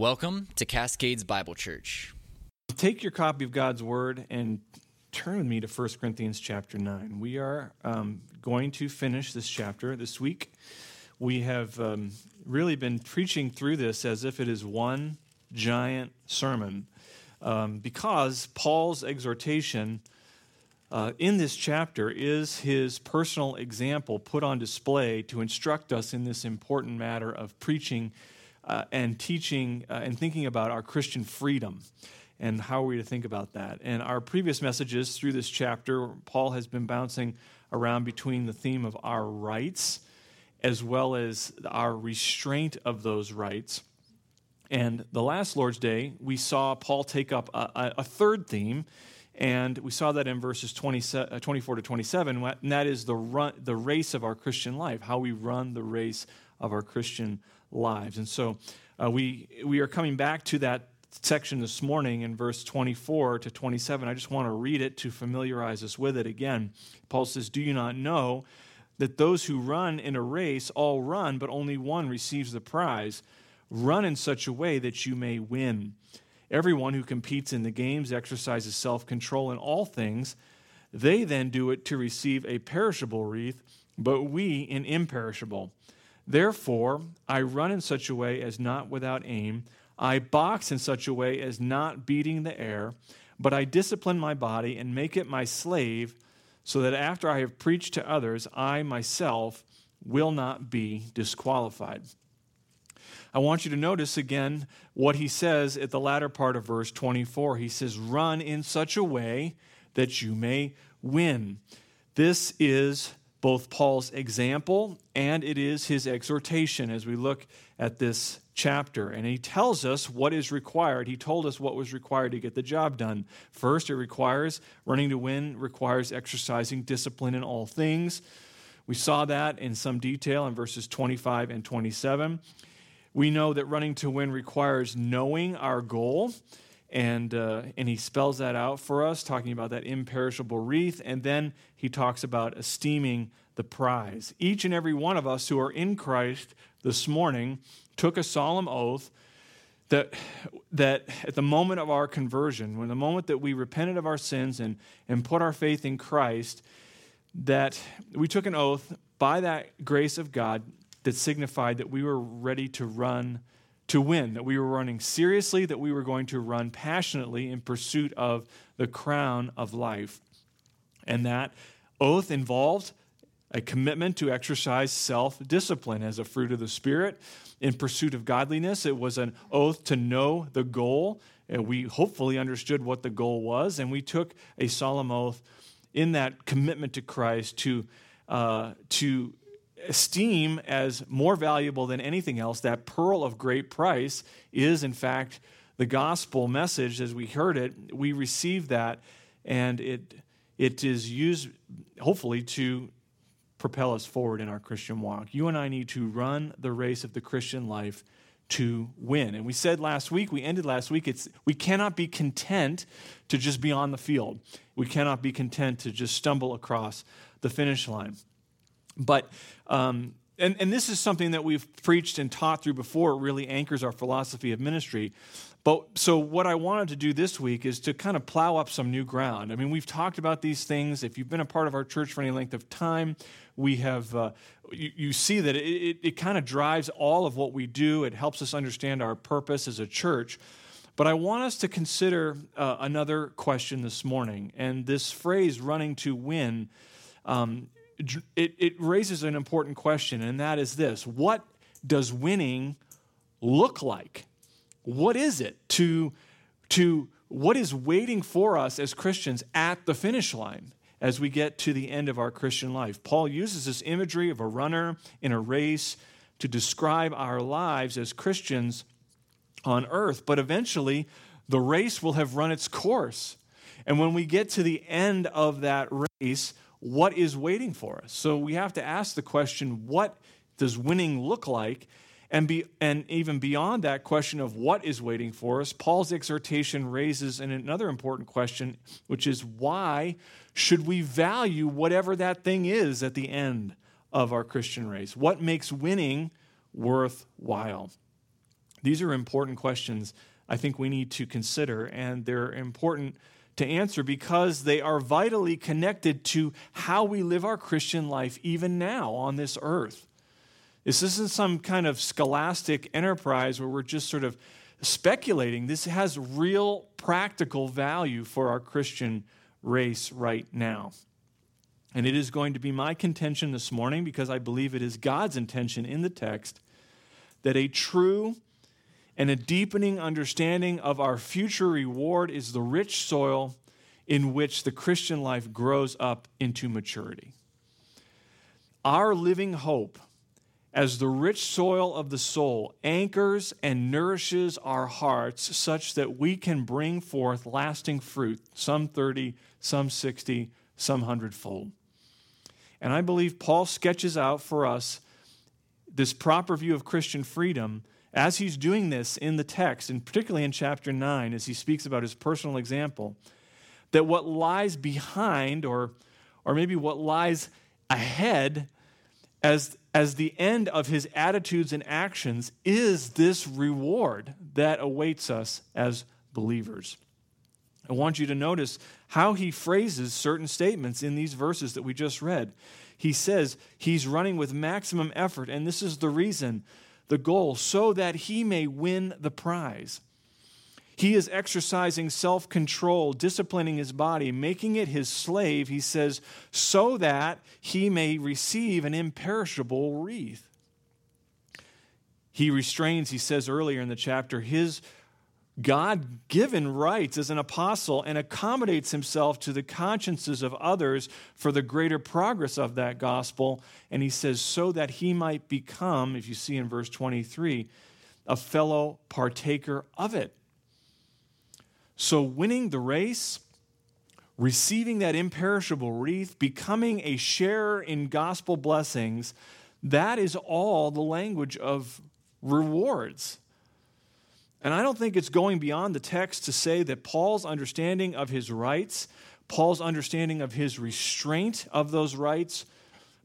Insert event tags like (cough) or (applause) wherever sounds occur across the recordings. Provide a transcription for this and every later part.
Welcome to Cascades Bible Church. Take your copy of God's Word and turn with me to 1 Corinthians chapter 9. We are um, going to finish this chapter this week. We have um, really been preaching through this as if it is one giant sermon um, because Paul's exhortation uh, in this chapter is his personal example put on display to instruct us in this important matter of preaching uh, and teaching uh, and thinking about our Christian freedom and how are we to think about that. And our previous messages through this chapter, Paul has been bouncing around between the theme of our rights as well as our restraint of those rights. And the last Lord's Day, we saw Paul take up a, a third theme, and we saw that in verses 20, uh, 24 to 27, and that is the, run, the race of our Christian life, how we run the race of our Christian lives. And so uh, we, we are coming back to that section this morning in verse 24 to 27. I just want to read it to familiarize us with it again. Paul says, Do you not know that those who run in a race all run, but only one receives the prize? Run in such a way that you may win. Everyone who competes in the games exercises self control in all things. They then do it to receive a perishable wreath, but we an imperishable. Therefore, I run in such a way as not without aim. I box in such a way as not beating the air, but I discipline my body and make it my slave, so that after I have preached to others, I myself will not be disqualified. I want you to notice again what he says at the latter part of verse 24. He says, Run in such a way that you may win. This is both Paul's example and it is his exhortation as we look at this chapter. And he tells us what is required. He told us what was required to get the job done. First, it requires running to win, requires exercising discipline in all things. We saw that in some detail in verses 25 and 27. We know that running to win requires knowing our goal and uh, and he spells that out for us, talking about that imperishable wreath, and then he talks about esteeming the prize. Each and every one of us who are in Christ this morning took a solemn oath that that at the moment of our conversion, when the moment that we repented of our sins and and put our faith in Christ, that we took an oath by that grace of God that signified that we were ready to run to win, that we were running seriously, that we were going to run passionately in pursuit of the crown of life. And that oath involved a commitment to exercise self discipline as a fruit of the Spirit in pursuit of godliness. It was an oath to know the goal. And we hopefully understood what the goal was, and we took a solemn oath in that commitment to Christ to, uh, to esteem as more valuable than anything else, that pearl of great price is, in fact, the gospel message as we heard it. We receive that, and it, it is used, hopefully, to propel us forward in our Christian walk. You and I need to run the race of the Christian life to win. And we said last week, we ended last week, it's we cannot be content to just be on the field. We cannot be content to just stumble across the finish line. But um, and, and this is something that we've preached and taught through before. It really anchors our philosophy of ministry. But so what I wanted to do this week is to kind of plow up some new ground. I mean, we've talked about these things. If you've been a part of our church for any length of time, we have uh, you, you, see that it, it, it kind of drives all of what we do. It helps us understand our purpose as a church. But I want us to consider uh, another question this morning, and this phrase "running to win." Um, it, it raises an important question, and that is this What does winning look like? What is it to, to what is waiting for us as Christians at the finish line as we get to the end of our Christian life? Paul uses this imagery of a runner in a race to describe our lives as Christians on earth, but eventually the race will have run its course. And when we get to the end of that race, what is waiting for us. So we have to ask the question what does winning look like? And, be, and even beyond that question of what is waiting for us, Paul's exhortation raises another important question, which is why should we value whatever that thing is at the end of our Christian race? What makes winning worthwhile? These are important questions I think we need to consider, and they're important to answer because they are vitally connected to how we live our Christian life even now on this earth. This isn't some kind of scholastic enterprise where we're just sort of speculating. This has real practical value for our Christian race right now. And it is going to be my contention this morning, because I believe it is God's intention in the text, that a true and a deepening understanding of our future reward is the rich soil in which the Christian life grows up into maturity. Our living hope as the rich soil of the soul anchors and nourishes our hearts such that we can bring forth lasting fruit, some 30, some 60, some hundredfold. And I believe Paul sketches out for us this proper view of Christian freedom as he's doing this in the text, and particularly in chapter 9, as he speaks about his personal example, that what lies behind, or, or maybe what lies ahead, as, as the end of his attitudes and actions, is this reward that awaits us as believers. I want you to notice how he phrases certain statements in these verses that we just read. He says he's running with maximum effort, and this is the reason, the goal, so that he may win the prize. He is exercising self control, disciplining his body, making it his slave, he says, so that he may receive an imperishable wreath. He restrains, he says earlier in the chapter, his God given rights as an apostle and accommodates himself to the consciences of others for the greater progress of that gospel. And he says, so that he might become, if you see in verse 23, a fellow partaker of it. So, winning the race, receiving that imperishable wreath, becoming a sharer in gospel blessings, that is all the language of rewards. And I don't think it's going beyond the text to say that Paul's understanding of his rights, Paul's understanding of his restraint of those rights,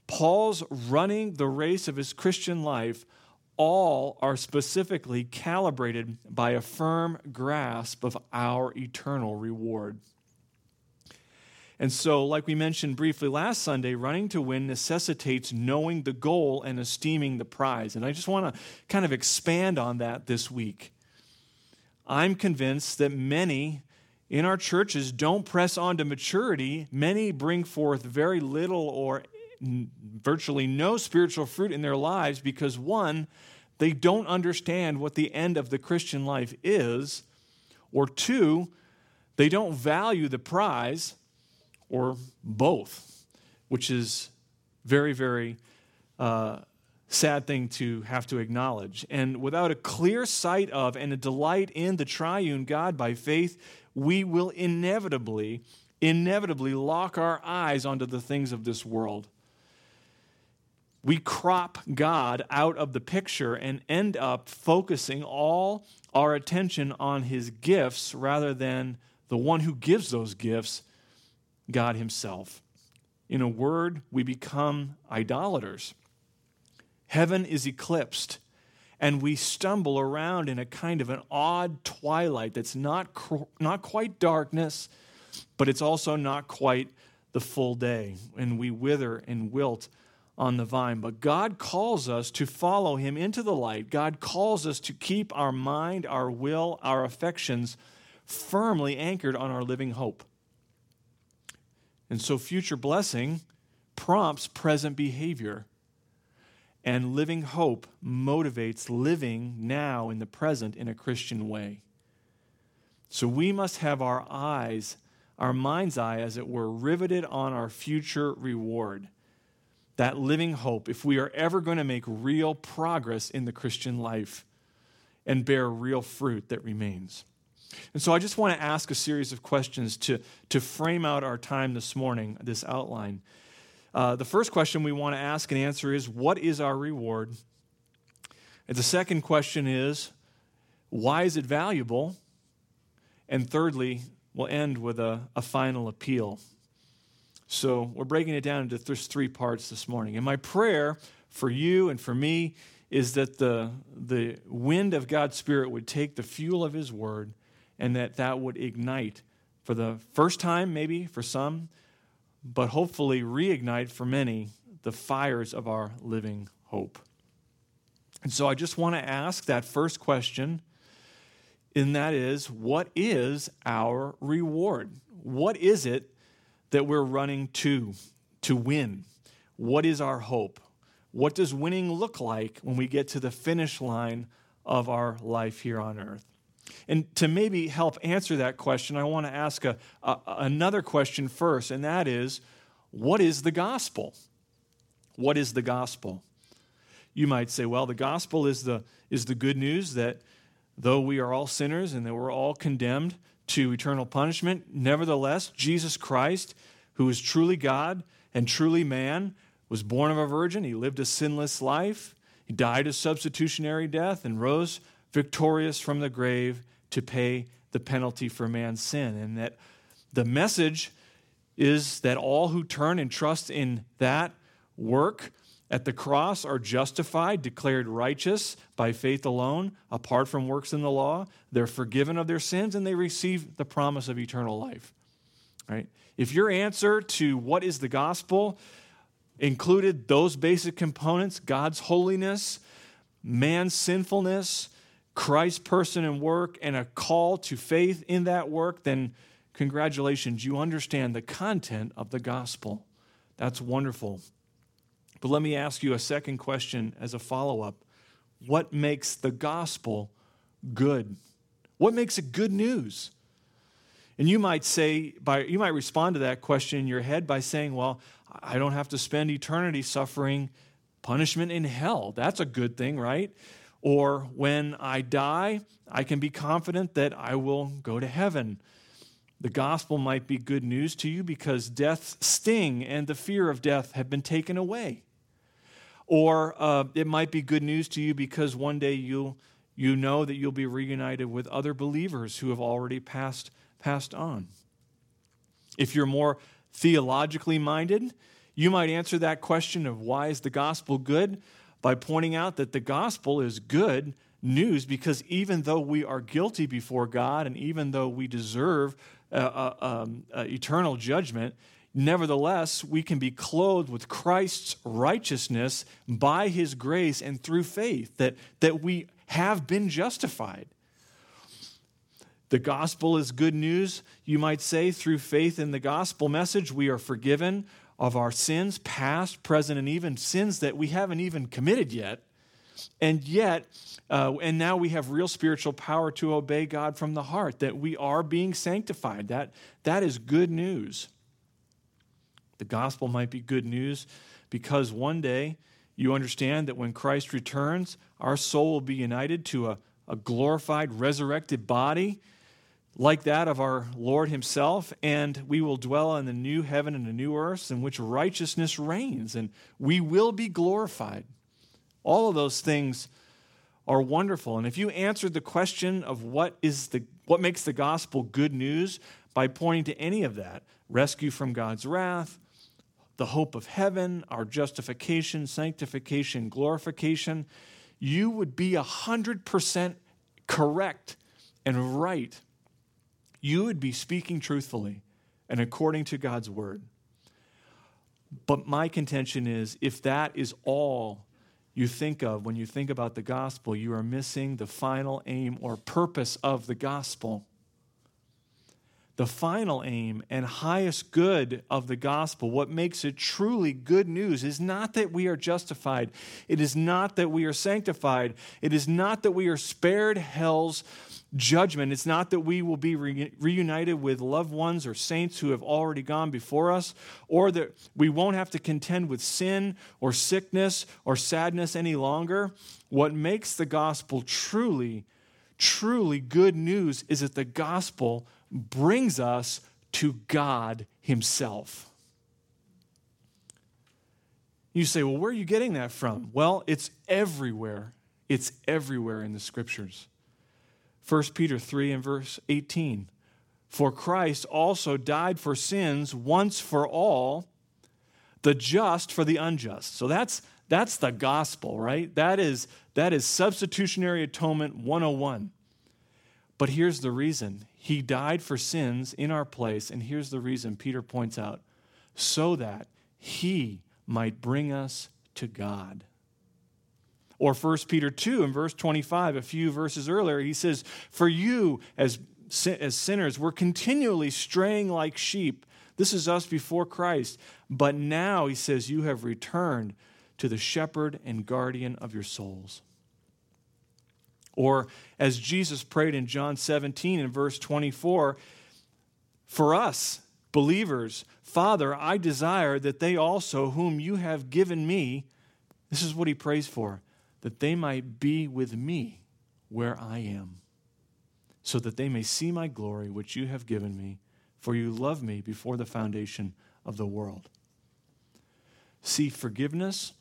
Paul's running the race of his Christian life, all are specifically calibrated by a firm grasp of our eternal reward. And so, like we mentioned briefly last Sunday, running to win necessitates knowing the goal and esteeming the prize. And I just want to kind of expand on that this week. I'm convinced that many in our churches don't press on to maturity. Many bring forth very little or virtually no spiritual fruit in their lives because, one, they don't understand what the end of the Christian life is, or two, they don't value the prize, or both, which is very, very uh, sad thing to have to acknowledge. And without a clear sight of and a delight in the triune God by faith, we will inevitably, inevitably lock our eyes onto the things of this world. We crop God out of the picture and end up focusing all our attention on his gifts rather than the one who gives those gifts, God himself. In a word, we become idolaters. Heaven is eclipsed, and we stumble around in a kind of an odd twilight that's not, not quite darkness, but it's also not quite the full day. And we wither and wilt on the vine. But God calls us to follow Him into the light. God calls us to keep our mind, our will, our affections firmly anchored on our living hope. And so, future blessing prompts present behavior. And living hope motivates living now in the present in a Christian way. So we must have our eyes, our mind's eye, as it were, riveted on our future reward. That living hope, if we are ever going to make real progress in the Christian life and bear real fruit that remains. And so I just want to ask a series of questions to, to frame out our time this morning, this outline. Uh, the first question we want to ask and answer is what is our reward? And the second question is why is it valuable? And thirdly, we'll end with a, a final appeal. So we're breaking it down into th- three parts this morning. And my prayer for you and for me is that the, the wind of God's Spirit would take the fuel of His Word and that that would ignite for the first time, maybe for some, but hopefully reignite for many the fires of our living hope. And so I just want to ask that first question, and that is what is our reward? What is it that we're running to to win? What is our hope? What does winning look like when we get to the finish line of our life here on earth? And to maybe help answer that question, I want to ask a, a, another question first, and that is what is the gospel? What is the gospel? You might say, well, the gospel is the, is the good news that though we are all sinners and that we're all condemned to eternal punishment, nevertheless, Jesus Christ, who is truly God and truly man, was born of a virgin. He lived a sinless life. He died a substitutionary death and rose victorious from the grave to pay the penalty for man's sin. And that the message is that all who turn and trust in that work at the cross are justified, declared righteous by faith alone, apart from works in the law. They're forgiven of their sins and they receive the promise of eternal life. Right? If your answer to what is the gospel included those basic components God's holiness, man's sinfulness, Christ's person and work and a call to faith in that work, then congratulations, you understand the content of the gospel. That's wonderful. But let me ask you a second question as a follow up. What makes the gospel good? What makes it good news? And you might say, by, you might respond to that question in your head by saying, well, I don't have to spend eternity suffering punishment in hell. That's a good thing, right? Or when I die, I can be confident that I will go to heaven. The gospel might be good news to you because death's sting and the fear of death have been taken away. Or uh, it might be good news to you because one day you'll, you know that you'll be reunited with other believers who have already passed, passed on. If you're more theologically minded, you might answer that question of why is the gospel good by pointing out that the gospel is good news because even though we are guilty before God and even though we deserve uh, uh, um, uh, eternal judgment, nevertheless, we can be clothed with Christ's righteousness by his grace and through faith, that, that we have been justified. The gospel is good news, you might say, through faith in the gospel message. We are forgiven of our sins, past, present, and even sins that we haven't even committed yet. And yet, uh, and now we have real spiritual power to obey God from the heart, that we are being sanctified. That, that is good news. The gospel might be good news because one day you understand that when Christ returns, our soul will be united to a, a glorified, resurrected body like that of our Lord Himself, and we will dwell in the new heaven and the new earth in which righteousness reigns, and we will be glorified. All of those things are wonderful. And if you answered the question of what is the what makes the gospel good news by pointing to any of that, rescue from God's wrath, the hope of heaven, our justification, sanctification, glorification, you would be 100% correct and right you would be speaking truthfully and according to God's word. But my contention is if that is all you think of when you think about the gospel, you are missing the final aim or purpose of the gospel. The final aim and highest good of the gospel, what makes it truly good news, is not that we are justified. It is not that we are sanctified. It is not that we are spared hell's judgment. It's not that we will be re- reunited with loved ones or saints who have already gone before us, or that we won't have to contend with sin or sickness or sadness any longer. What makes the gospel truly, truly good news is that the gospel brings us to God Himself. You say, well, where are you getting that from? Well, it's everywhere. It's everywhere in the scriptures. 1 Peter 3 and verse 18. For Christ also died for sins once for all, the just for the unjust. So that's, that's the gospel, right? That is, that is substitutionary atonement 101. But here's the reason He died for sins in our place. And here's the reason Peter points out so that He might bring us to God. Or 1 Peter 2 in verse 25, a few verses earlier, he says, For you as, as sinners were continually straying like sheep. This is us before Christ. But now, he says, you have returned to the shepherd and guardian of your souls. Or as Jesus prayed in John 17 in verse 24, for us, believers, Father, I desire that they also, whom you have given me, this is what he prays for, that they might be with me where I am, so that they may see my glory which you have given me, for you loved me before the foundation of the world. See, forgiveness,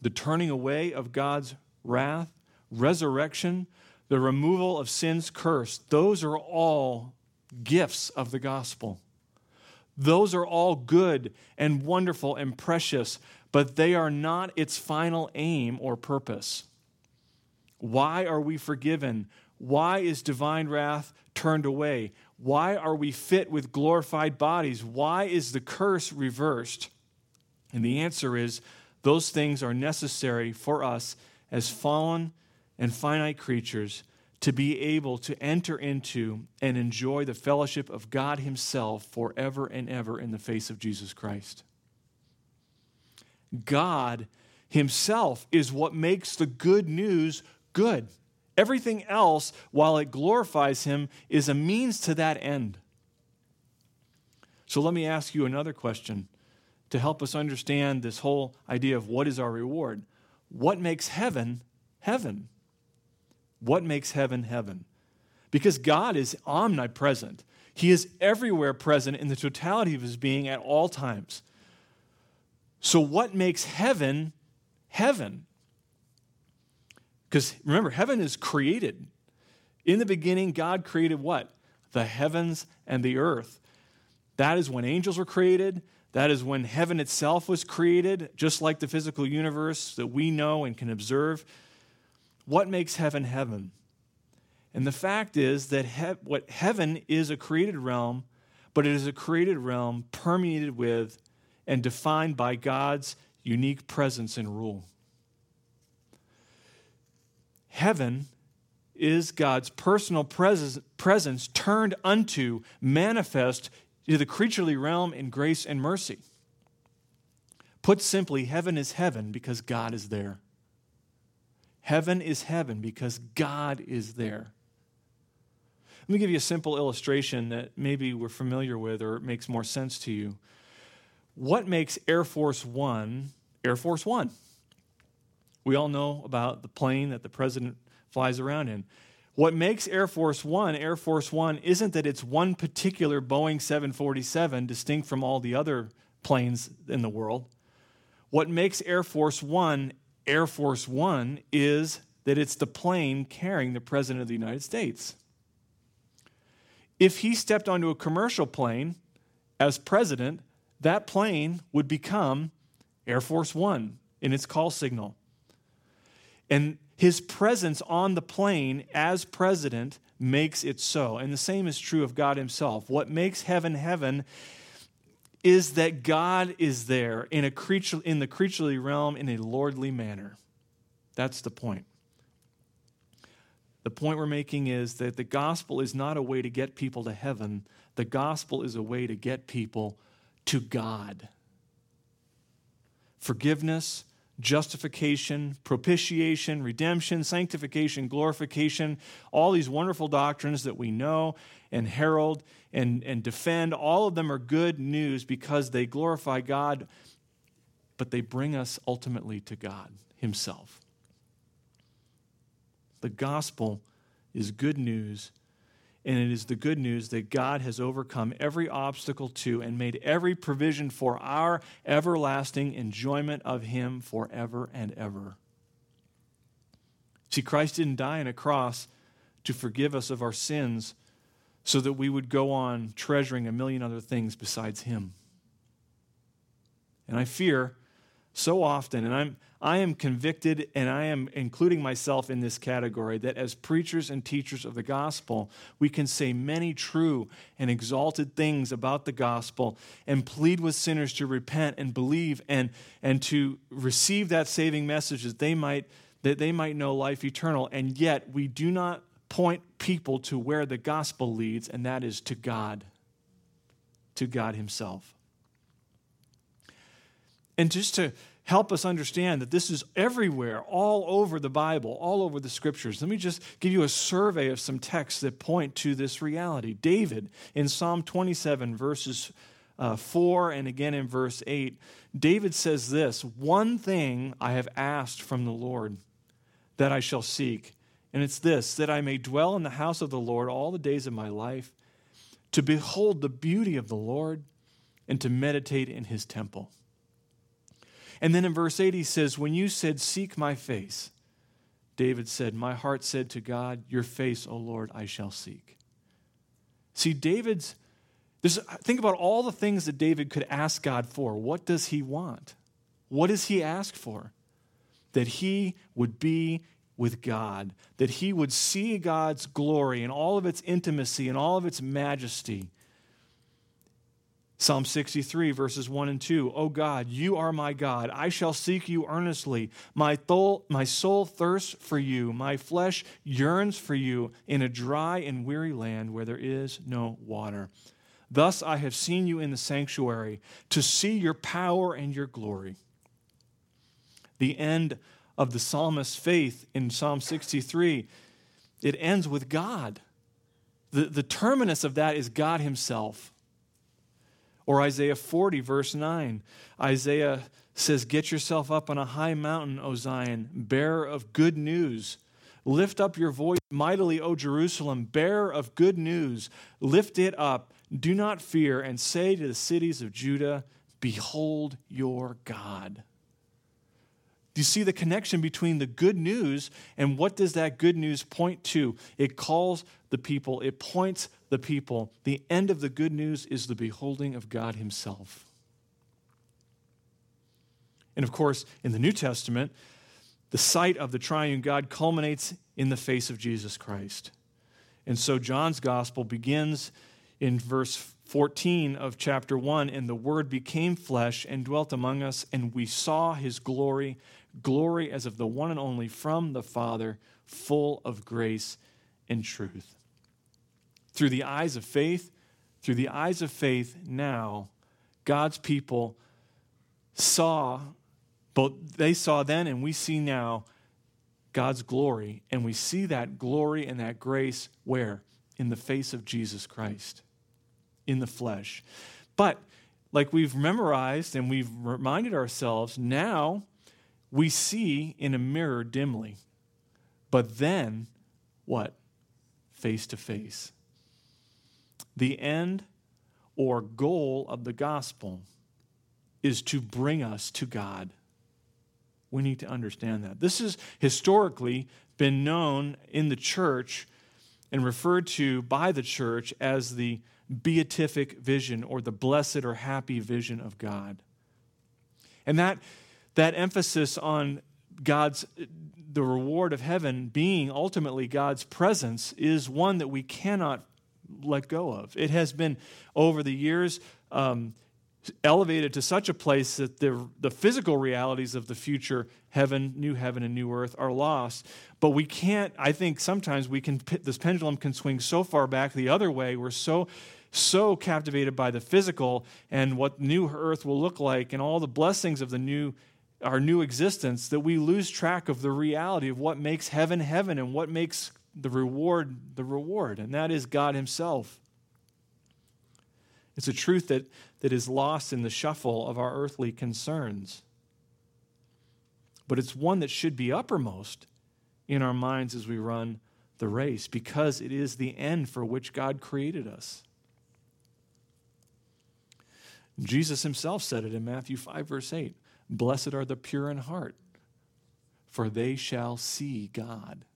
the turning away of God's wrath, resurrection, the removal of sin's curse, those are all gifts of the gospel. Those are all good and wonderful and precious, but they are not its final aim or purpose. Why are we forgiven? Why is divine wrath turned away? Why are we fit with glorified bodies? Why is the curse reversed? And the answer is those things are necessary for us as fallen and finite creatures to be able to enter into and enjoy the fellowship of God Himself forever and ever in the face of Jesus Christ. God Himself is what makes the good news good. Everything else, while it glorifies Him, is a means to that end. So let me ask you another question to help us understand this whole idea of what is our reward. What makes heaven heaven? What makes heaven heaven? Because God is omnipresent. He is everywhere present in the totality of his being at all times. So, what makes heaven heaven? Because remember, heaven is created. In the beginning, God created what? The heavens and the earth. That is when angels were created. That is when heaven itself was created, just like the physical universe that we know and can observe. What makes heaven heaven? And the fact is that he- what heaven is a created realm, but it is a created realm permeated with and defined by God's unique presence and rule. Heaven is God's personal presence, presence turned unto, manifest to the creaturely realm in grace and mercy. Put simply, heaven is heaven because God is there. Heaven is heaven because God is there. Let me give you a simple illustration that maybe we're familiar with or makes more sense to you. What makes Air Force One Air Force One? We all know about the plane that the president flies around in. What makes Air Force One Air Force One isn't that it's one particular Boeing 747 distinct from all the other planes in the world. What makes Air Force One Air Force One is that it's the plane carrying the President of the United States. If he stepped onto a commercial plane as president, that plane would become Air Force One in its call signal. And his presence on the plane as president makes it so. And the same is true of God himself. What makes heaven heaven is that God is there in, a creature, in the creaturely realm in a lordly manner. That's the point. The point we're making is that the gospel is not a way to get people to heaven, the gospel is a way to get people to God. Forgiveness, justification, propitiation, redemption, sanctification, glorification, all these wonderful doctrines that we know and herald and, and defend, all of them are good news because they glorify God, but they bring us ultimately to God Himself. The gospel is good news and it is the good news that God has overcome every obstacle to and made every provision for our everlasting enjoyment of Him forever and ever. See, Christ didn't die on a cross to forgive us of our sins so that we would go on treasuring a million other things besides Him. And I fear so often, and I'm, I am convicted, and I am including myself in this category, that as preachers and teachers of the gospel, we can say many true and exalted things about the gospel and plead with sinners to repent and believe and, and to receive that saving message that they might that they might know life eternal. And yet we do not point people to where the gospel leads, and that is to God, to God Himself. And just to help us understand that this is everywhere, all over the Bible, all over the scriptures. Let me just give you a survey of some texts that point to this reality. David in Psalm 27, verses uh, 4 and again in verse 8, David says this One thing I have asked from the Lord that I shall seek, and it's this that I may dwell in the house of the Lord all the days of my life, to behold the beauty of the Lord and to meditate in his temple. And then in verse 8, he says, When you said, Seek my face, David said, My heart said to God, Your face, O Lord, I shall seek. See, David's, think about all the things that David could ask God for. What does he want? What does he ask for? That he would be with God, that he would see God's glory and all of its intimacy and all of its majesty Psalm 63, verses 1 and 2. O God, you are my God. I shall seek you earnestly. My, thol- my soul thirsts for you. My flesh yearns for you in a dry and weary land where there is no water. Thus I have seen you in the sanctuary to see your power and your glory. The end of the psalmist's faith in Psalm 63, it ends with God. The, the terminus of that is God Himself. Or Isaiah 40, verse 9. Isaiah says, Get yourself up on a high mountain, O Zion, bearer of good news. Lift up your voice mightily, O Jerusalem, bearer of good news. Lift it up. Do not fear, and say to the cities of Judah, Behold your God. Do you see the connection between the good news and what does that good news point to? It calls the people, it points the people. The end of the good news is the beholding of God Himself. And of course, in the New Testament, the sight of the triune God culminates in the face of Jesus Christ. And so John's gospel begins in verse 14 of chapter 1 and the Word became flesh and dwelt among us, and we saw his glory, glory as of the one and only from the Father, full of grace and truth. Through the eyes of faith, through the eyes of faith, now God's people saw, both they saw then and we see now God's glory, and we see that glory and that grace where? In the face of Jesus Christ in the flesh. But like we've memorized and we've reminded ourselves, now we see in a mirror dimly. But then, what? Face to face. The end or goal of the gospel is to bring us to God. We need to understand that. This has historically been known in the church and referred to by the church as the beatific vision or the blessed or happy vision of God. And that, that emphasis on God's the reward of heaven being ultimately God's presence is one that we cannot let go of. It has been over the years um, elevated to such a place that the, the physical realities of the future heaven, new heaven, and new earth are lost. But we can't, I think sometimes we can, this pendulum can swing so far back the other way. We're so so captivated by the physical and what new earth will look like and all the blessings of the new our new existence that we lose track of the reality of what makes heaven heaven and what makes the reward the reward and that is God himself. It's a truth that, that is lost in the shuffle of our earthly concerns. But it's one that should be uppermost in our minds as we run the race because it is the end for which God created us. Jesus himself said it in Matthew 5, verse 8 Blessed are the pure in heart, for they shall see God.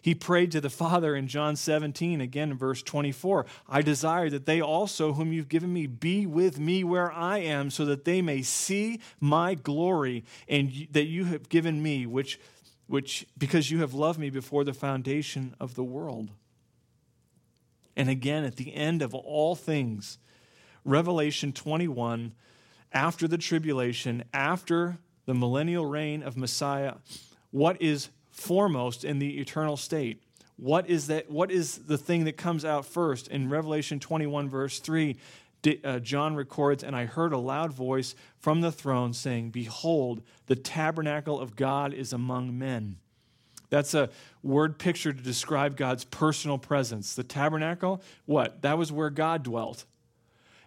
He prayed to the Father in John 17, again in verse 24 I desire that they also, whom you've given me, be with me where I am, so that they may see my glory and that you have given me, which, which because you have loved me before the foundation of the world. And again, at the end of all things, Revelation 21, after the tribulation, after the millennial reign of Messiah, what is foremost in the eternal state? What is that? What is the thing that comes out first? In Revelation 21, verse 3, uh, John records, And I heard a loud voice from the throne saying, Behold, the tabernacle of God is among men. That's a word picture to describe God's personal presence. The tabernacle, what? That was where God dwelt.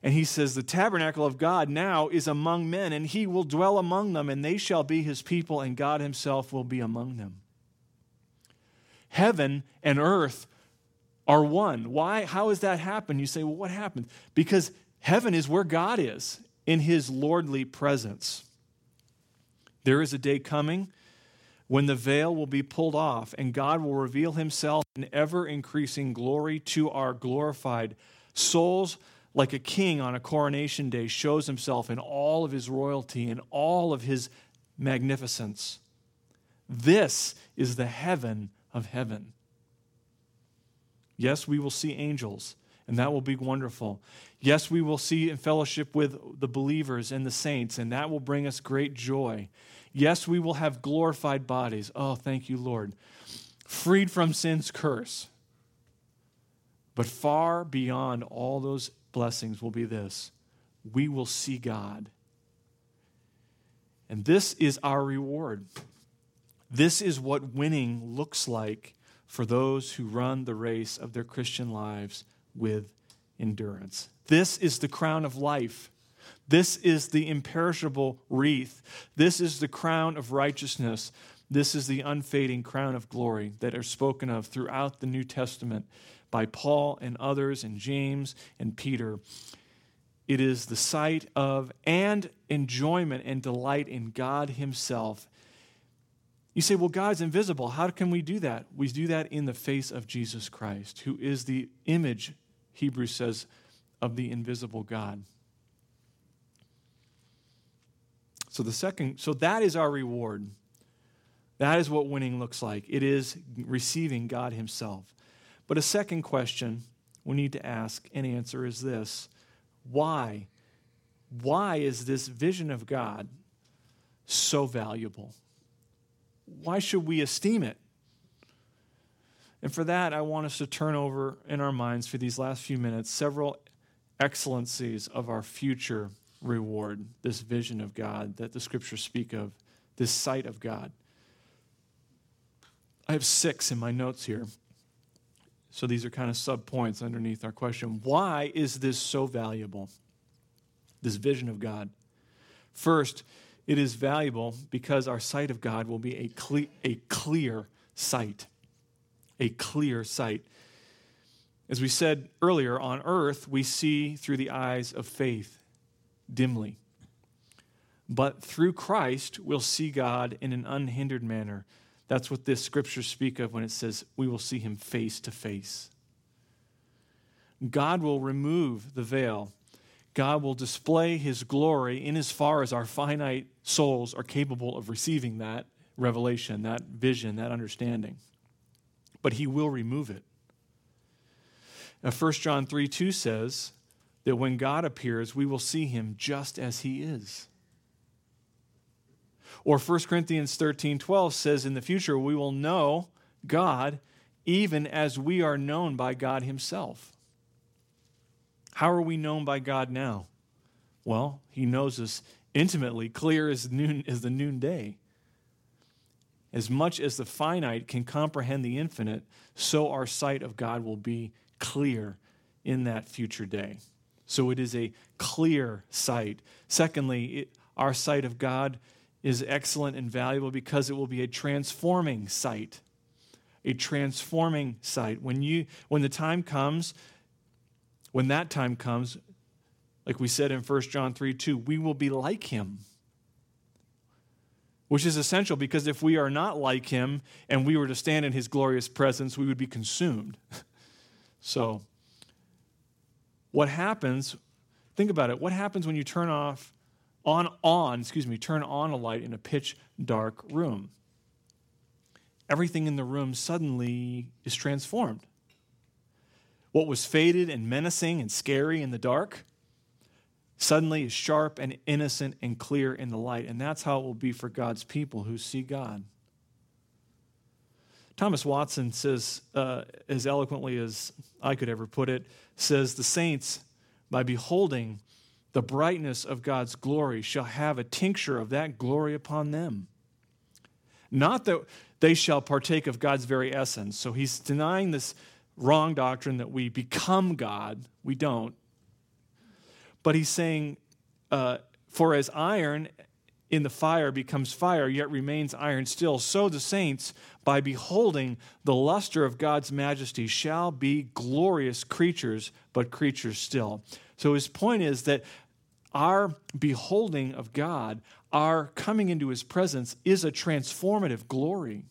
And he says, The tabernacle of God now is among men, and he will dwell among them, and they shall be his people, and God himself will be among them. Heaven and earth are one. Why? How has that happened? You say, Well, what happened? Because heaven is where God is in his lordly presence. There is a day coming when the veil will be pulled off and God will reveal himself in ever increasing glory to our glorified souls like a king on a coronation day, shows himself in all of his royalty and all of his magnificence. This is the heaven of heaven. Yes, we will see angels, and that will be wonderful. Yes, we will see in fellowship with the believers and the saints, and that will bring us great joy. Yes, we will have glorified bodies. Oh, thank you, Lord. Freed from sin's curse. But far beyond all those blessings will be this we will see God. And this is our reward. This is what winning looks like for those who run the race of their Christian lives with endurance. This is the crown of life. This is the imperishable wreath. This is the crown of righteousness. This is the unfading crown of glory that are spoken of throughout the New Testament by Paul and others, and James and Peter. It is the sight of and enjoyment and delight in God Himself. You say, well, God's invisible. How can we do that? We do that in the face of Jesus Christ, who is the image, Hebrews says, of the invisible God. So the second, so that is our reward. That is what winning looks like. It is receiving God Himself. But a second question we need to ask and answer is this why? Why is this vision of God so valuable? Why should we esteem it? And for that, I want us to turn over in our minds for these last few minutes several excellencies of our future reward, this vision of God that the scriptures speak of, this sight of God. I have six in my notes here. So these are kind of sub points underneath our question. Why is this so valuable? This vision of God. First, it is valuable because our sight of God will be a, cle- a clear sight. A clear sight. As we said earlier, on earth, we see through the eyes of faith dimly. But through Christ, we'll see God in an unhindered manner that's what this scripture speak of when it says we will see him face to face. God will remove the veil. God will display his glory in as far as our finite souls are capable of receiving that revelation, that vision, that understanding. But he will remove it. Now, 1 John 3 2 says that when God appears, we will see him just as he is. Or 1 Corinthians 13 12 says, In the future, we will know God even as we are known by God Himself. How are we known by God now? Well, He knows us intimately, clear as, noon, as the noonday. As much as the finite can comprehend the infinite, so our sight of God will be clear in that future day. So it is a clear sight. Secondly, it, our sight of God is excellent and valuable because it will be a transforming sight. A transforming sight. When you when the time comes, when that time comes, like we said in 1 John 3 2, we will be like him. which is essential because if we are not like him and we were to stand in his glorious presence, we would be consumed. (laughs) so, what happens, think about it, what happens when you turn off, on, on, excuse me, turn on a light in a pitch dark room? Everything in the room suddenly is transformed. What was faded and menacing and scary in the dark suddenly is sharp and innocent and clear in the light. And that's how it will be for God's people who see God. Thomas Watson says, uh, as eloquently as I could ever put it, says, The saints, by beholding the brightness of God's glory, shall have a tincture of that glory upon them. Not that they shall partake of God's very essence. So he's denying this wrong doctrine that we become God. We don't. But he's saying, uh, For as iron in the fire becomes fire, yet remains iron still, so the saints, by beholding the luster of God's majesty, shall be glorious creatures, but creatures still. So his point is that our beholding of God, our coming into his presence, is a transformative glory.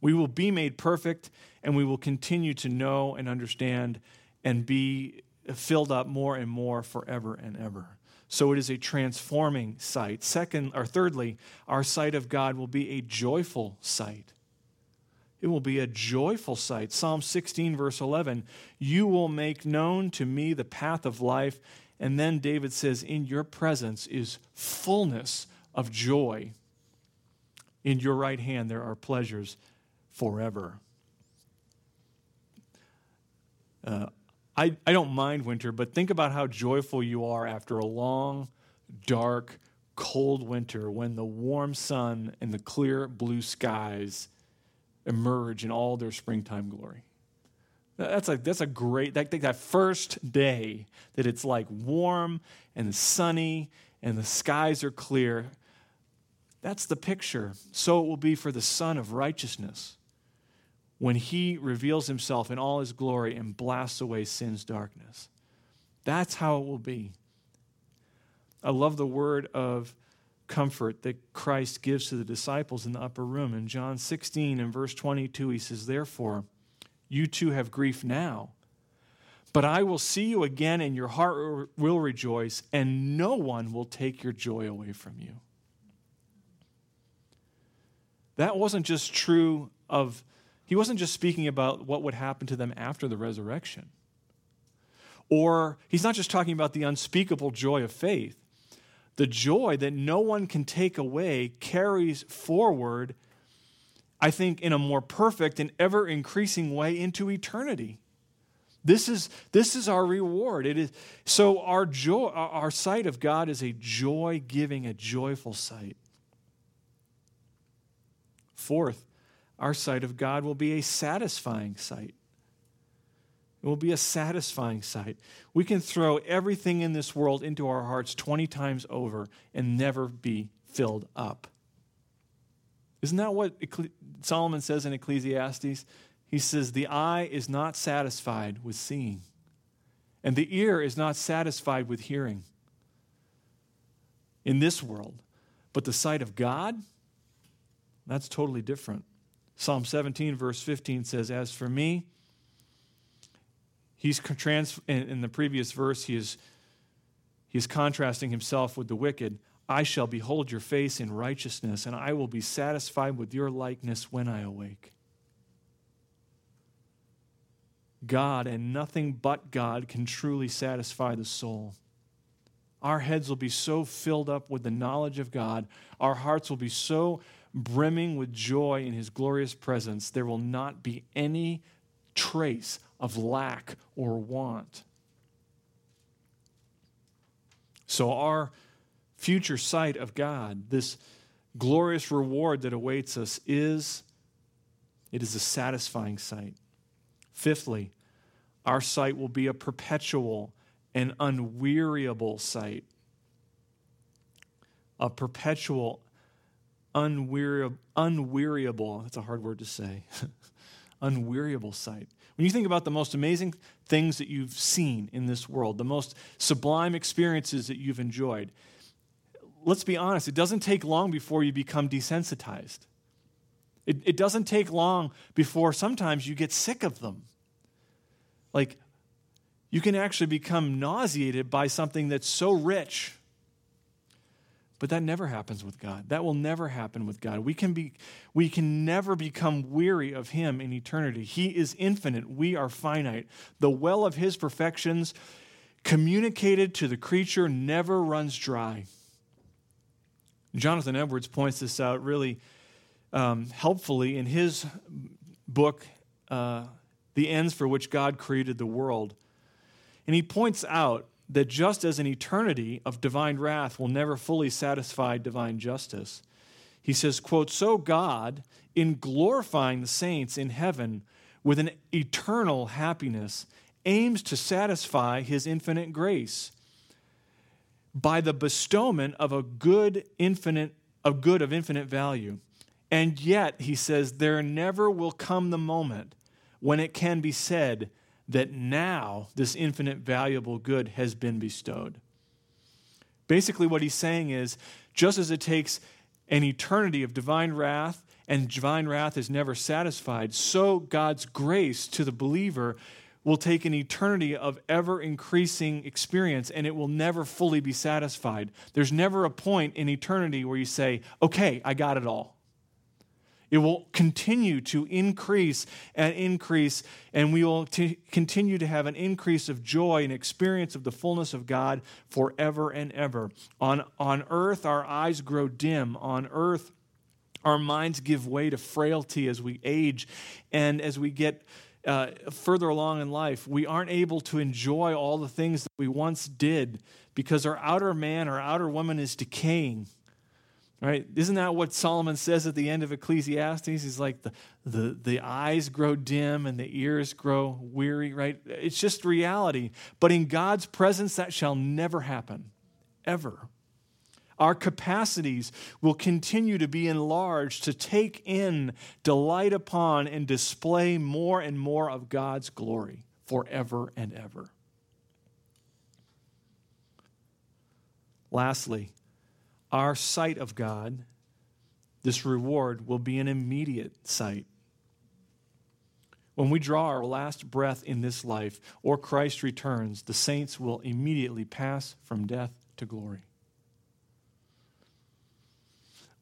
We will be made perfect, and we will continue to know and understand and be filled up more and more forever and ever. So it is a transforming sight. Second or thirdly, our sight of God will be a joyful sight. It will be a joyful sight. Psalm 16, verse 11 You will make known to me the path of life. And then David says, In your presence is fullness of joy. In your right hand there are pleasures forever. Uh, I, I don't mind winter, but think about how joyful you are after a long, dark, cold winter when the warm sun and the clear blue skies emerge in all their springtime glory. That's a, that's a great, that, that first day that it's like warm and sunny and the skies are clear. That's the picture. So it will be for the Sun of Righteousness when he reveals himself in all his glory and blasts away sin's darkness. That's how it will be. I love the word of comfort that Christ gives to the disciples in the upper room. In John 16 and verse 22, he says, Therefore, you too have grief now, but I will see you again, and your heart will rejoice, and no one will take your joy away from you. That wasn't just true of he wasn't just speaking about what would happen to them after the resurrection. Or he's not just talking about the unspeakable joy of faith. The joy that no one can take away carries forward, I think, in a more perfect and ever increasing way into eternity. This is, this is our reward. It is, so our joy, our sight of God is a joy giving, a joyful sight. Fourth, our sight of God will be a satisfying sight. It will be a satisfying sight. We can throw everything in this world into our hearts 20 times over and never be filled up. Isn't that what Solomon says in Ecclesiastes? He says, The eye is not satisfied with seeing, and the ear is not satisfied with hearing in this world. But the sight of God, that's totally different. Psalm 17, verse 15 says, As for me, he's trans, in the previous verse, he is, he is contrasting himself with the wicked. I shall behold your face in righteousness, and I will be satisfied with your likeness when I awake. God and nothing but God can truly satisfy the soul. Our heads will be so filled up with the knowledge of God, our hearts will be so brimming with joy in his glorious presence, there will not be any trace of lack or want. So, our future sight of God, this glorious reward that awaits us, is it is a satisfying sight. Fifthly, our sight will be a perpetual and unweariable sight. A perpetual unweariable, unweariable that's a hard word to say, (laughs) unweariable sight. When you think about the most amazing things that you've seen in this world, the most sublime experiences that you've enjoyed, let's be honest, it doesn't take long before you become desensitized. It, it doesn't take long before sometimes you get sick of them. Like, you can actually become nauseated by something that's so rich. But that never happens with God. That will never happen with God. We can, be, we can never become weary of Him in eternity. He is infinite. We are finite. The well of His perfections communicated to the creature never runs dry. Jonathan Edwards points this out really um, helpfully in his book, uh, The Ends for Which God Created the World. And he points out that just as an eternity of divine wrath will never fully satisfy divine justice, he says, quote, so God, in glorifying the saints in heaven with an eternal happiness, aims to satisfy his infinite grace by the bestowment of a good infinite of good of infinite value. And yet, he says, there never will come the moment when it can be said that now this infinite valuable good has been bestowed. Basically, what he's saying is just as it takes an eternity of divine wrath, and divine wrath is never satisfied, so God's grace to the believer will take an eternity of ever increasing experience and it will never fully be satisfied. There's never a point in eternity where you say, okay, I got it all. It will continue to increase and increase, and we will t- continue to have an increase of joy and experience of the fullness of God forever and ever. On, on earth, our eyes grow dim. On earth, our minds give way to frailty as we age and as we get uh, further along in life, we aren't able to enjoy all the things that we once did because our outer man, our outer woman is decaying. Right? Isn't that what Solomon says at the end of Ecclesiastes? He's like, the, the, the eyes grow dim and the ears grow weary, right? It's just reality. But in God's presence, that shall never happen, ever. Our capacities will continue to be enlarged to take in, delight upon, and display more and more of God's glory forever and ever. Lastly, our sight of God, this reward, will be an immediate sight. When we draw our last breath in this life or Christ returns, the saints will immediately pass from death to glory.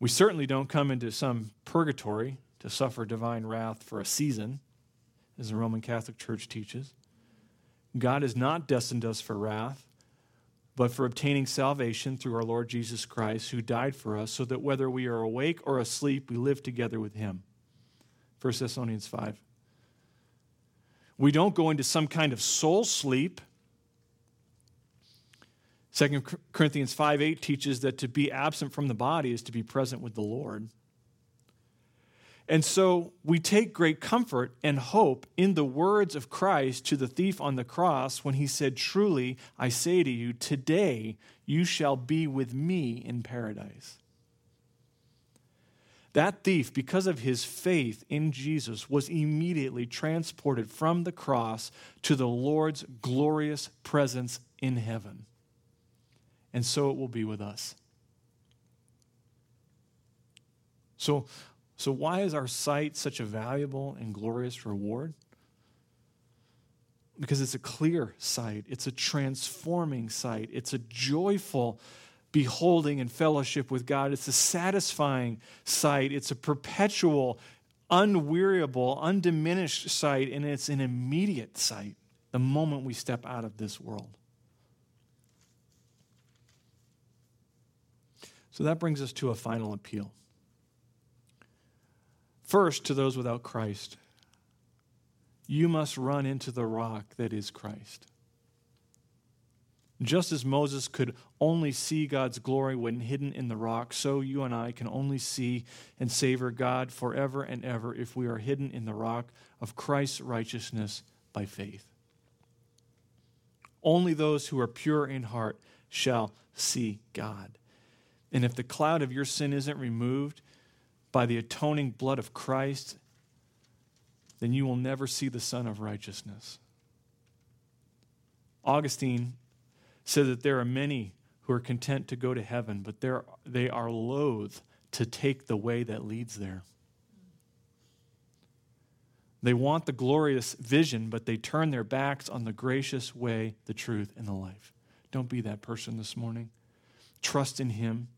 We certainly don't come into some purgatory to suffer divine wrath for a season, as the Roman Catholic Church teaches. God has not destined us for wrath, but for obtaining salvation through our Lord Jesus Christ, who died for us, so that whether we are awake or asleep, we live together with him. 1 Thessalonians 5. We don't go into some kind of soul sleep 2 Corinthians 5 8 teaches that to be absent from the body is to be present with the Lord. And so we take great comfort and hope in the words of Christ to the thief on the cross when he said, Truly, I say to you, today you shall be with me in paradise. That thief, because of his faith in Jesus, was immediately transported from the cross to the Lord's glorious presence in heaven and so it will be with us. So, so why is our sight such a valuable and glorious reward? Because it's a clear sight, it's a transforming sight, it's a joyful beholding and fellowship with God, it's a satisfying sight, it's a perpetual, unweariable, undiminished sight, and it's an immediate sight the moment we step out of this world. So that brings us to a final appeal. First, to those without Christ, you must run into the rock that is Christ. Just as Moses could only see God's glory when hidden in the rock, so you and I can only see and savor God forever and ever if we are hidden in the rock of Christ's righteousness by faith. Only those who are pure in heart shall see God. And if the cloud of your sin isn't removed by the atoning blood of Christ, then you will never see the Sun of Righteousness. Augustine said that there are many who are content to go to heaven, but they are loath to take the way that leads there. They want the glorious vision, but they turn their backs on the gracious way, the truth, and the life. Don't be that person this morning. Trust in Him,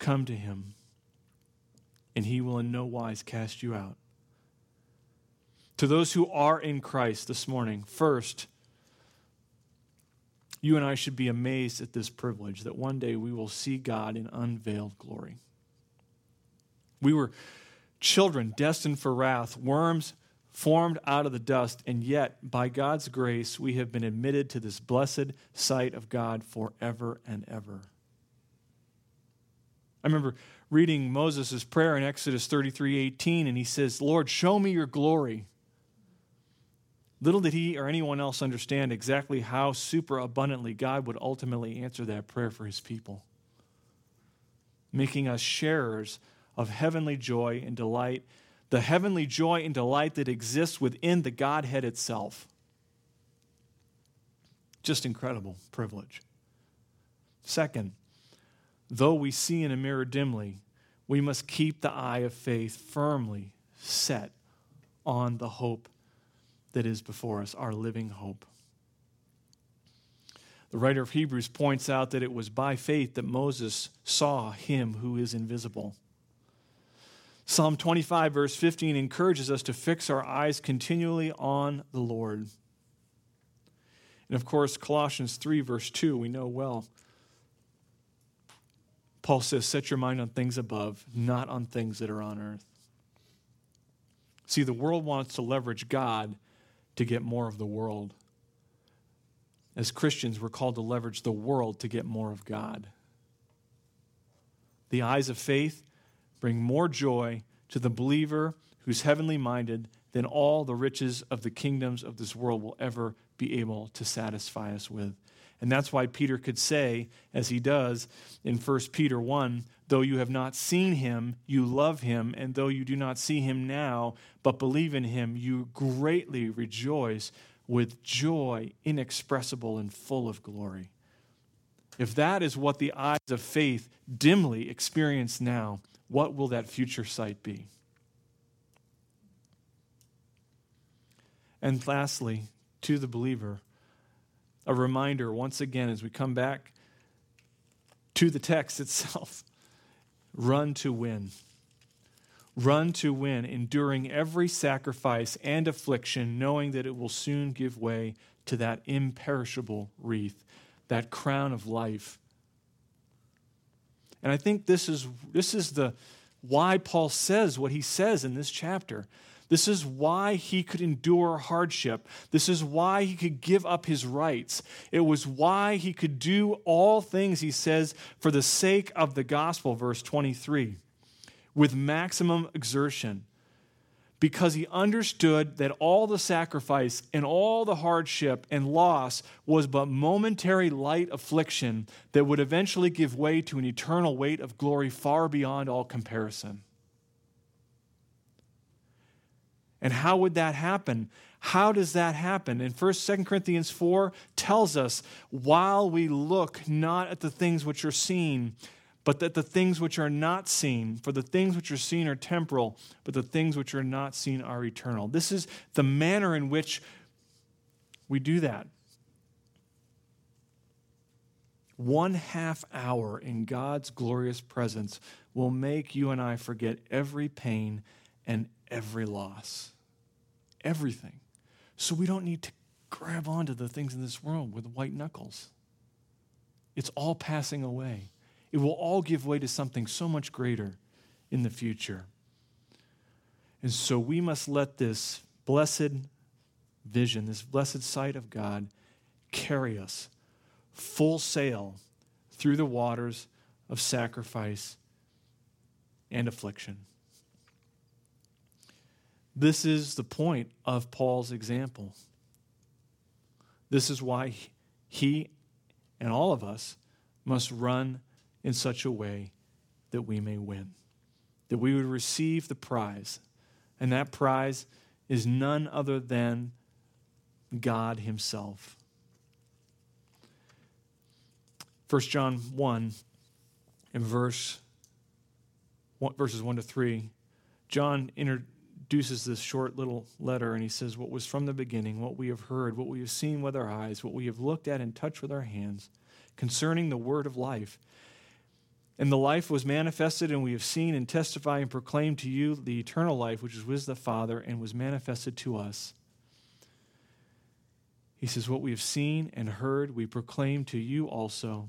come to Him, and He will in no wise cast you out. To those who are in Christ this morning, first, you and I should be amazed at this privilege that one day we will see God in unveiled glory. We were children destined for wrath, worms formed out of the dust, and yet, by God's grace, we have been admitted to this blessed sight of God forever and ever. I remember reading Moses' prayer in Exodus 33 18, and he says, Lord, show me your glory. Little did he or anyone else understand exactly how super abundantly God would ultimately answer that prayer for his people, making us sharers of heavenly joy and delight, the heavenly joy and delight that exists within the Godhead itself. Just incredible privilege. Second, though we see in a mirror dimly, we must keep the eye of faith firmly set on the hope that is before us, our living hope. The writer of Hebrews points out that it was by faith that Moses saw him who is invisible. Psalm 25, verse 15, encourages us to fix our eyes continually on the Lord. And of course, Colossians 3, verse 2, we know well. Paul says, Set your mind on things above, not on things that are on earth. See, the world wants to leverage God to get more of the world. As Christians, we're called to leverage the world to get more of God. The eyes of faith bring more joy to the believer who's heavenly minded than all the riches of the kingdoms of this world will ever be able to satisfy us with. And that's why Peter could say, as he does in 1 Peter 1, though you have not seen him, you love him, and though you do not see him now, but believe in him, you greatly rejoice with joy inexpressible and full of glory. If that is what the eyes of faith dimly experience now, what will that future sight be? And lastly, to the believer, a reminder once again as we come back to the text (laughs) itself run to win. Run to win, enduring every sacrifice and affliction, knowing that it will soon give way to that imperishable wreath, that crown of life. And I think this is, this is the why Paul says what he says in this chapter. This is why he could endure hardship. This is why he could give up his rights. It was why he could do all things, he says, for the sake of the gospel, verse 23, with maximum exertion. Because he understood that all the sacrifice and all the hardship and loss was but momentary light affliction that would eventually give way to an eternal weight of glory far beyond all comparison. And how would that happen? How does that happen? And first, Second Corinthians 4 tells us while we look not at the things which are seen, but that the things which are not seen, for the things which are seen are temporal, but the things which are not seen are eternal. This is the manner in which we do that. One half hour in God's glorious presence will make you and I forget every pain and every loss. Everything. So we don't need to grab onto the things in this world with white knuckles. It's all passing away. It will all give way to something so much greater in the future. And so we must let this blessed vision, this blessed sight of God, carry us full sail through the waters of sacrifice and affliction. This is the point of Paul's example. This is why he and all of us must run in such a way that we may win, that we would receive the prize. And that prize is none other than God Himself. 1 John 1 in verse verses 1 to 3, John introduces this short little letter and he says, What was from the beginning, what we have heard, what we have seen with our eyes, what we have looked at and touched with our hands, concerning the word of life. And the life was manifested, and we have seen and testify and proclaim to you the eternal life which is with the Father and was manifested to us. He says, What we have seen and heard, we proclaim to you also,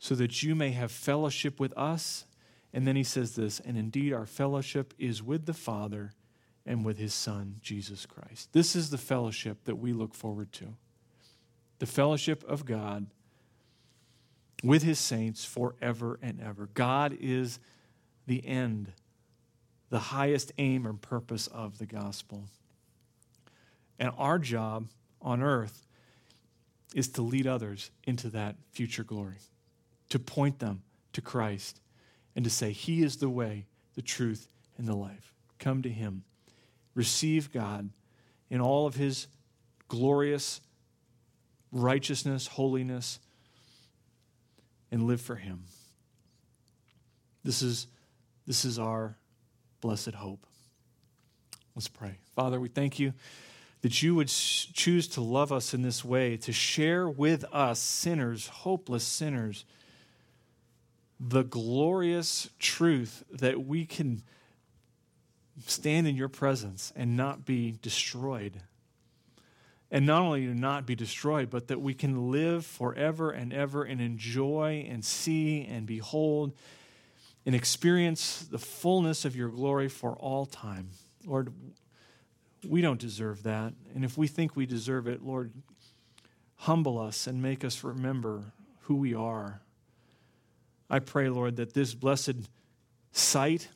so that you may have fellowship with us. And then he says this, and indeed our fellowship is with the Father and with his Son, Jesus Christ. This is the fellowship that we look forward to the fellowship of God with his saints forever and ever. God is the end, the highest aim and purpose of the gospel. And our job on earth is to lead others into that future glory, to point them to Christ, and to say, He is the way, the truth, and the life. Come to Him. Receive God in all of His glorious righteousness, holiness, and live for Him. This is, this is our blessed hope. Let's pray. Father, we thank you that you would choose to love us in this way, to share with us, sinners, hopeless sinners, the glorious truth that we can stand in your presence and not be destroyed. And not only to not be destroyed, but that we can live forever and ever and enjoy and see and behold and experience the fullness of your glory for all time. Lord, we don't deserve that. And if we think we deserve it, Lord, humble us and make us remember who we are. I pray, Lord, that this blessed sight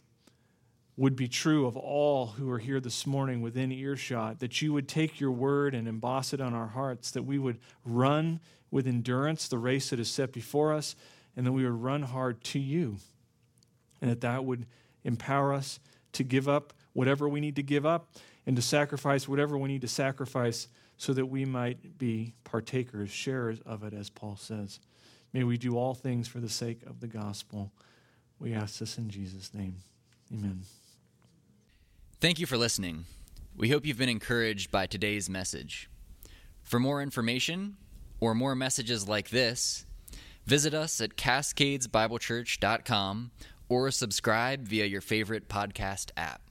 would be true of all who are here this morning within earshot, that you would take your word and emboss it on our hearts, that we would run with endurance the race that is set before us, and that we would run hard to you, and that that would empower us to give up whatever we need to give up and to sacrifice whatever we need to sacrifice so that we might be partakers, sharers of it, as Paul says. May we do all things for the sake of the gospel. We ask this in Jesus' name. Amen. Thank you for listening. We hope you've been encouraged by today's message. For more information or more messages like this, visit us at cascadesbiblechurch.com or subscribe via your favorite podcast app.